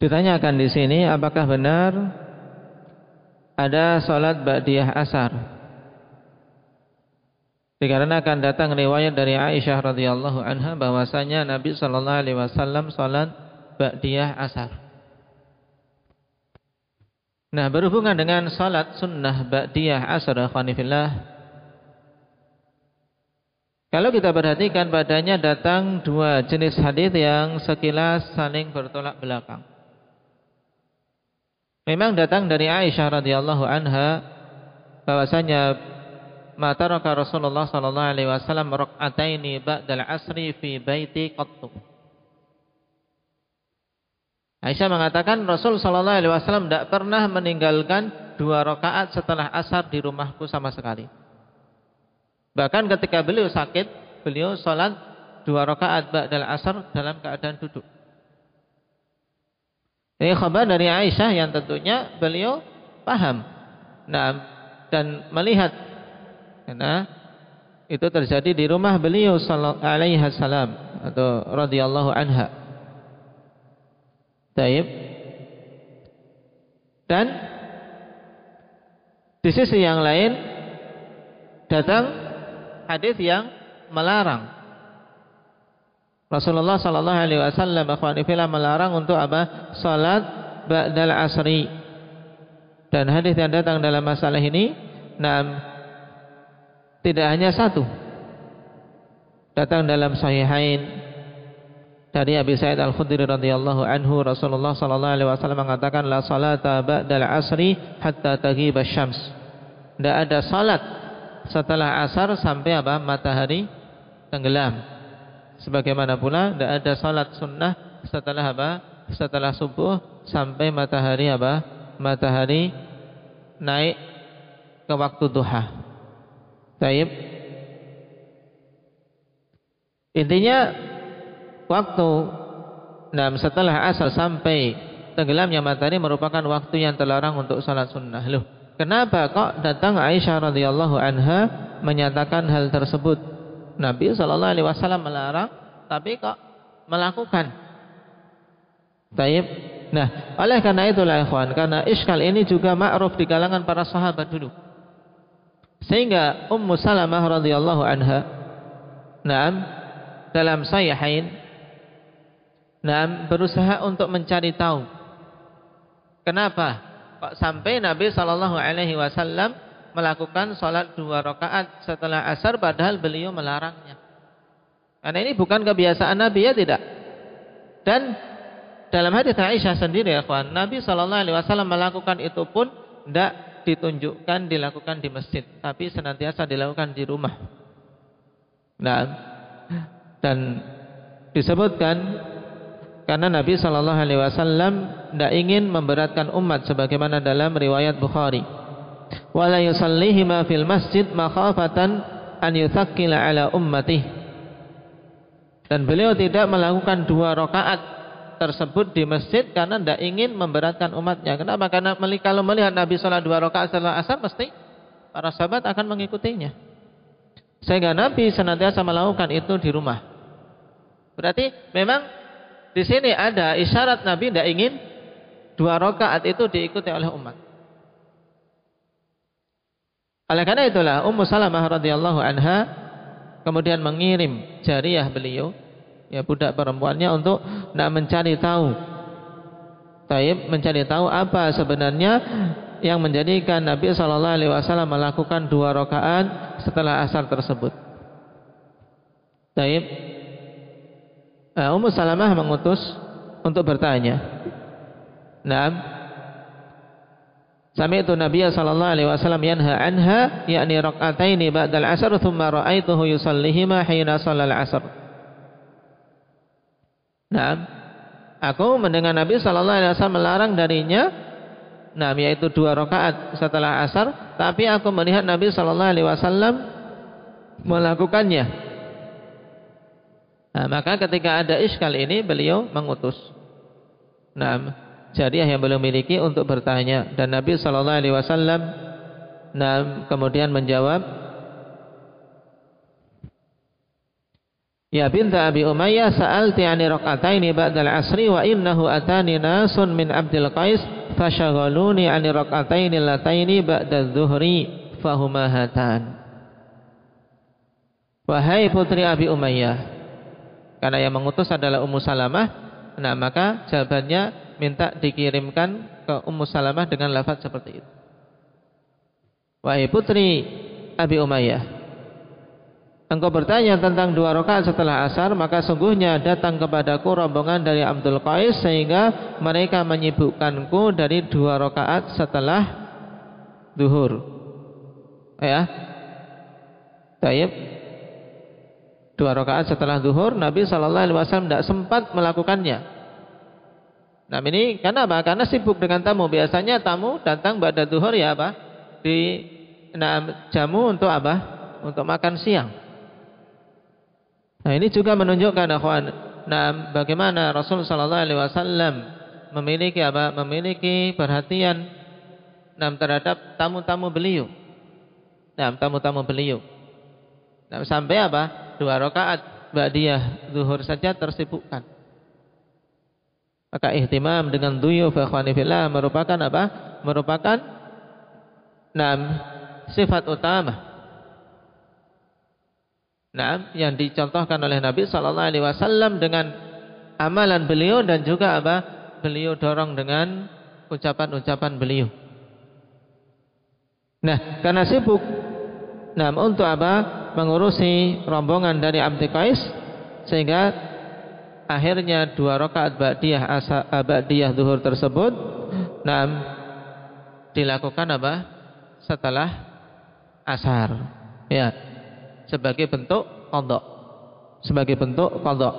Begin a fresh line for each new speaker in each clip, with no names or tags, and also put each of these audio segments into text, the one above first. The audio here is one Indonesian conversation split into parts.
Ditanyakan di sini apakah benar ada salat ba'diyah asar? Dikarenakan datang riwayat dari Aisyah radhiyallahu anha bahwasanya Nabi sallallahu alaihi wasallam salat ba'diyah asar. Nah, berhubungan dengan salat sunnah ba'diyah asar khanifillah. Kalau kita perhatikan padanya datang dua jenis hadis yang sekilas saling bertolak belakang. Memang datang dari Aisyah radhiyallahu anha bahwasanya mata raka Rasulullah sallallahu alaihi wasallam rakaataini ba'dal asri fi baiti qattu. Aisyah mengatakan Rasul sallallahu alaihi wasallam tidak pernah meninggalkan dua rakaat setelah asar di rumahku sama sekali. Bahkan ketika beliau sakit, beliau salat dua rakaat ba'dal asar dalam keadaan duduk. Ini khabar dari Aisyah yang tentunya beliau paham. Nah, dan melihat karena itu terjadi di rumah beliau sallallahu alaihi wasallam atau radhiyallahu anha. Taib. Dan di sisi yang lain datang hadis yang melarang Rasulullah sallallahu alaihi wasallam melarang untuk apa? Salat ba'dal asri. Dan hadis yang datang dalam masalah ini, enam tidak hanya satu. Datang dalam sahihain dari Abi Sa'id Al-Khudri radhiyallahu anhu Rasulullah sallallahu alaihi wasallam mengatakan la salata ba'dal asri hatta taghib asy-syams. Tidak ada salat setelah asar sampai apa? Matahari tenggelam. Sebagaimana pula tidak ada salat sunnah setelah apa? Setelah subuh sampai matahari apa? Matahari naik ke waktu duha. Taib. Intinya waktu nah setelah asar sampai tenggelamnya matahari merupakan waktu yang terlarang untuk salat sunnah. Loh, kenapa kok datang Aisyah radhiyallahu anha menyatakan hal tersebut? Nabi Shallallahu Alaihi Wasallam melarang, tapi kok melakukan. Taib. Nah, oleh karena itulah ikhwan, karena iskal ini juga ma'ruf di kalangan para sahabat dulu. Sehingga Ummu Salamah radhiyallahu anha, Naam, dalam sahihain, Naam berusaha untuk mencari tahu. Kenapa kok sampai Nabi Shallallahu alaihi wasallam melakukan sholat dua rakaat setelah asar padahal beliau melarangnya. Karena ini bukan kebiasaan Nabi ya tidak. Dan dalam hadis Aisyah sendiri ya kawan, Nabi Shallallahu Alaihi Wasallam melakukan itu pun tidak ditunjukkan dilakukan di masjid, tapi senantiasa dilakukan di rumah. Nah, dan disebutkan karena Nabi Shallallahu Alaihi Wasallam tidak ingin memberatkan umat sebagaimana dalam riwayat Bukhari wala yusallihima fil masjid makhafatan an yuthaqqila ala ummati dan beliau tidak melakukan dua rakaat tersebut di masjid karena tidak ingin memberatkan umatnya. Kenapa? Karena kalau melihat Nabi sholat dua rakaat setelah asar mesti para sahabat akan mengikutinya. Sehingga Nabi senantiasa melakukan itu di rumah. Berarti memang di sini ada isyarat Nabi tidak ingin dua rakaat itu diikuti oleh umat. Oleh karena itulah Ummu Salamah radhiyallahu anha kemudian mengirim jariah beliau ya budak perempuannya untuk nak mencari tahu Taib mencari tahu apa sebenarnya yang menjadikan Nabi Shallallahu Alaihi Wasallam melakukan dua rakaat setelah asar tersebut. Taib. Uh, Ummu Salamah mengutus untuk bertanya. Nah, Sami'tu Nabiya sallallahu alaihi wasallam yanha anha yakni rak'ataini ba'dal asar thumma ra'aituhu yusallihima hina shallal asar. Naam. Aku mendengar Nabi Shallallahu Alaihi Wasallam melarang darinya, nah yaitu dua rakaat setelah asar. Tapi aku melihat Nabi Shallallahu Alaihi Wasallam melakukannya. Nah, maka ketika ada iskal ini beliau mengutus. Nah, jariah yang belum miliki untuk bertanya dan Nabi Shallallahu Alaihi Wasallam nah kemudian menjawab Ya binta Abi Umayyah sa'alti 'ani rak'ataini ba'dal asri wa innahu atani nasun min Abdul Qais fashaghaluni 'ani rak'ataini lataini ba'da dhuhri fahuma hatan. Wahai putri Abi Umayyah karena yang mengutus adalah Ummu Salamah nah maka jawabannya minta dikirimkan ke Ummu Salamah dengan lafaz seperti itu. Wahai putri Abi Umayyah engkau bertanya tentang dua rakaat setelah asar, maka sungguhnya datang kepadaku rombongan dari Abdul Qais sehingga mereka menyibukkanku dari dua rakaat setelah duhur. Ya. Taib. Dua rakaat setelah duhur, Nabi Shallallahu Alaihi Wasallam tidak sempat melakukannya. Nah ini karena apa? Karena sibuk dengan tamu. Biasanya tamu datang pada duhur ya apa? Di nah, jamu untuk apa? Untuk makan siang. Nah ini juga menunjukkan akhwan, nah bagaimana Rasul Sallallahu Alaihi Wasallam memiliki apa? Memiliki perhatian nah, terhadap tamu-tamu beliau. Nah, tamu-tamu beliau. Nah, sampai apa? Dua rakaat ba'diyah zuhur saja tersibukkan. Maka ihtimam dengan duyuf fillah merupakan apa? Merupakan enam sifat utama Nah, yang dicontohkan oleh Nabi Sallallahu Alaihi Wasallam dengan amalan beliau dan juga apa? Beliau dorong dengan ucapan-ucapan beliau. Nah, karena sibuk, nah untuk apa? Mengurusi rombongan dari Abdi Qais sehingga akhirnya dua rakaat ba'diyah asa ba'diyah zuhur tersebut nah dilakukan apa? Setelah asar. Ya sebagai bentuk qadha. Sebagai bentuk qadha.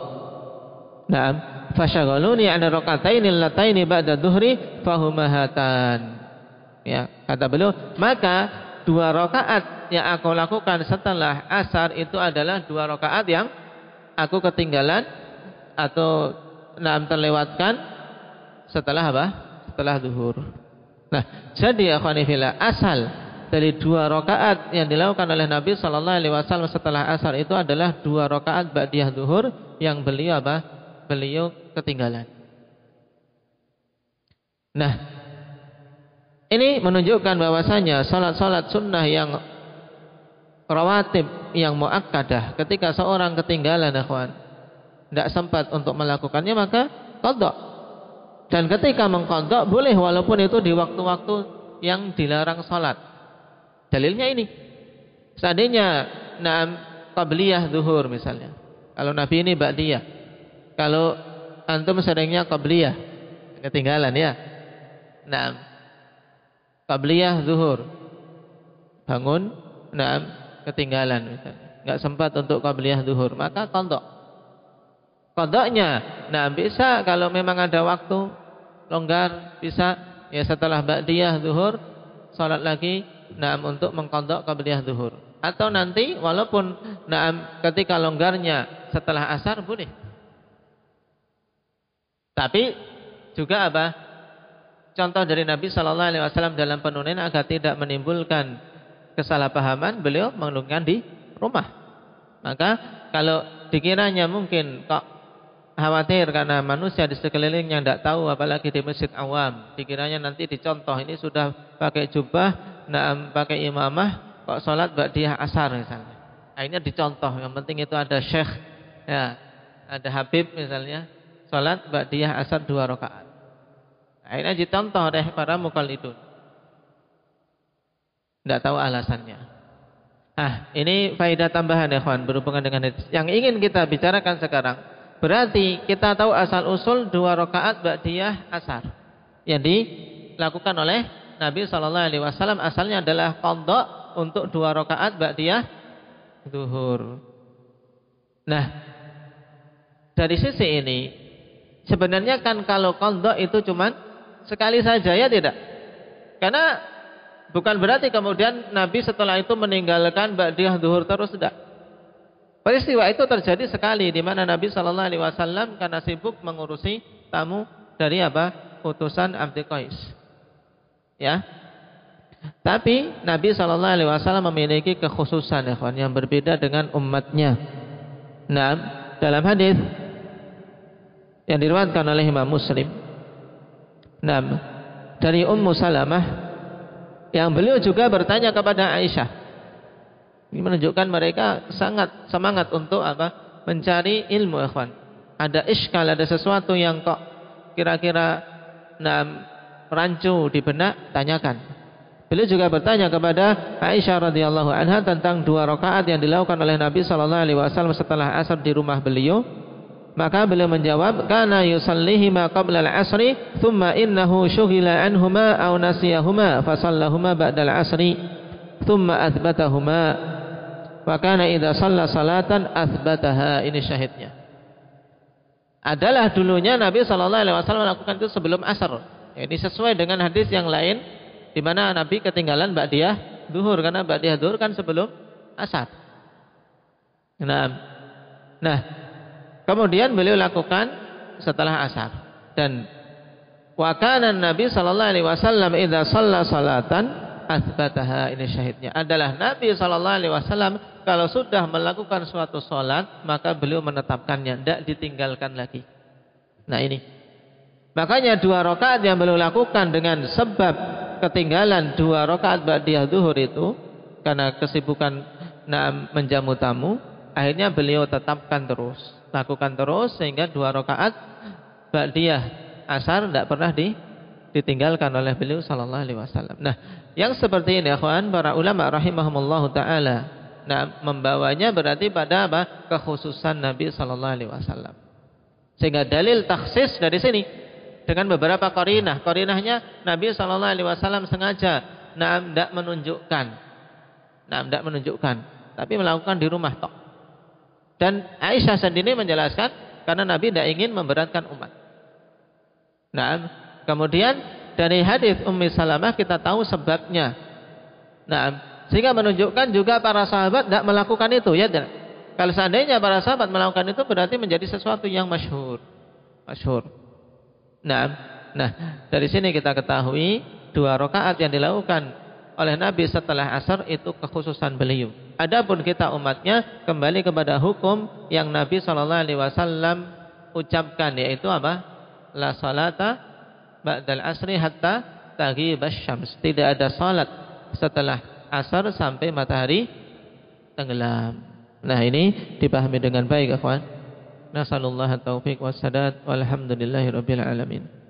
Naam, fasyaghaluni an rak'ataini allataini ba'da dhuhri fahumahatan. Ya, kata beliau, maka dua rakaat yang aku lakukan setelah asar itu adalah dua rakaat yang aku ketinggalan atau naam terlewatkan setelah apa? Setelah zuhur. Nah, jadi akhwani fillah asal dari dua rakaat yang dilakukan oleh Nabi Shallallahu Alaihi Wasallam setelah asar itu adalah dua rakaat ba'diyah duhur yang beliau apa? Beliau ketinggalan. Nah, ini menunjukkan bahwasanya salat-salat sunnah yang rawatib yang muakkadah ketika seorang ketinggalan akhwan tidak sempat untuk melakukannya maka kodok dan ketika mengkodok boleh walaupun itu di waktu-waktu yang dilarang salat Dalilnya ini. Seandainya naam qabliyah zuhur misalnya. Kalau Nabi ini ba'diyah. Kalau antum seringnya qabliyah. Ketinggalan ya. Naam. Qabliyah zuhur. Bangun, naam, ketinggalan misalnya. Enggak sempat untuk qabliyah zuhur, maka kontok. Kontoknya, nah bisa kalau memang ada waktu longgar bisa. Ya setelah ba'diyah zuhur salat lagi nah untuk mengkodok qabliyah zuhur. Atau nanti walaupun nah ketika longgarnya setelah asar boleh. Tapi juga apa? Contoh dari Nabi Shallallahu Alaihi Wasallam dalam penunian agar tidak menimbulkan kesalahpahaman beliau mengelungkan di rumah. Maka kalau dikiranya mungkin kok khawatir karena manusia di sekelilingnya tidak tahu apalagi di masjid awam dikiranya nanti dicontoh ini sudah pakai jubah nah, pakai imamah kok sholat ba'diyah asar misalnya. Akhirnya dicontoh, yang penting itu ada syekh, ya, ada habib misalnya, sholat ba'diyah asar dua rakaat. Akhirnya dicontoh oleh para itu. Tidak tahu alasannya. Ah, ini faedah tambahan ya kawan berhubungan dengan itu. Yang ingin kita bicarakan sekarang, berarti kita tahu asal usul dua rakaat ba'diyah asar yang dilakukan oleh Nabi Shallallahu Alaihi Wasallam asalnya adalah kondok untuk dua rakaat ba'diyah duhur. Nah, dari sisi ini Sebenarnya kan kalau qadha itu cuman sekali saja ya tidak? Karena bukan berarti kemudian Nabi setelah itu meninggalkan ba'diyah duhur terus tidak. Peristiwa itu terjadi sekali di mana Nabi Shallallahu Alaihi Wasallam karena sibuk mengurusi tamu dari apa utusan Abdi Qais. Ya, tapi Nabi Shallallahu Alaihi Wasallam memiliki kekhususan ya kawan, yang berbeda dengan umatnya. Nah, dalam hadis yang diriwayatkan oleh Imam Muslim, nah, dari Ummu Salamah yang beliau juga bertanya kepada Aisyah. Ini menunjukkan mereka sangat semangat untuk apa? Mencari ilmu, ikhwan. Ada iskal, ada sesuatu yang kok kira-kira nah, rancu di benak, tanyakan. Beliau juga bertanya kepada Aisyah radhiyallahu anha tentang dua rakaat yang dilakukan oleh Nabi sallallahu alaihi wasallam setelah asar di rumah beliau. Maka beliau menjawab, "Kana yusallihima qabla al-'asri, thumma innahu syughila anhuma aw nasiyahuma fa sallahuma ba'da al-'asri, thumma athbatahuma." Wa kana idza shalla salatan athbataha. Ini syahidnya. Adalah dulunya Nabi sallallahu alaihi melakukan itu sebelum asar. Ini sesuai dengan hadis yang lain di mana Nabi ketinggalan ba'diyah duhur karena ba'diyah duhur kan sebelum asar. Nah, nah kemudian beliau lakukan setelah asar dan wakanan Nabi sallallahu alaihi wasallam idza shalla salatan asbataha ini syahidnya adalah Nabi sallallahu alaihi wasallam kalau sudah melakukan suatu salat maka beliau menetapkannya tidak ditinggalkan lagi. Nah ini. Makanya dua rakaat yang beliau lakukan dengan sebab ketinggalan dua rakaat ba'diyah duhur itu karena kesibukan nah, menjamu tamu, akhirnya beliau tetapkan terus, lakukan terus sehingga dua rakaat ba'diyah asar tidak pernah di, ditinggalkan oleh beliau sallallahu alaihi wasallam. Nah, yang seperti ini akhwan para ulama rahimahumullah taala nah membawanya berarti pada apa? kekhususan Nabi sallallahu alaihi wasallam. Sehingga dalil taksis dari sini dengan beberapa korinah. Korinahnya Nabi Shallallahu Alaihi Wasallam sengaja nah tidak menunjukkan, nah tidak menunjukkan, tapi melakukan di rumah tok. Dan Aisyah sendiri menjelaskan karena Nabi tidak ingin memberatkan umat. Nah, kemudian dari hadis Ummi Salamah kita tahu sebabnya. Nah, sehingga menunjukkan juga para sahabat tidak melakukan itu ya. Kalau seandainya para sahabat melakukan itu berarti menjadi sesuatu yang masyhur. Masyhur. Nah, nah dari sini kita ketahui dua rakaat yang dilakukan oleh Nabi setelah asar itu kekhususan beliau. Adapun kita umatnya kembali kepada hukum yang Nabi Shallallahu Alaihi Wasallam ucapkan yaitu apa? La salata ba'dal asri hatta taghibas syams. Tidak ada salat setelah asar sampai matahari tenggelam. Nah ini dipahami dengan baik, kawan. Nasallallahu taufiq wassadat walhamdulillahi rabbil alamin.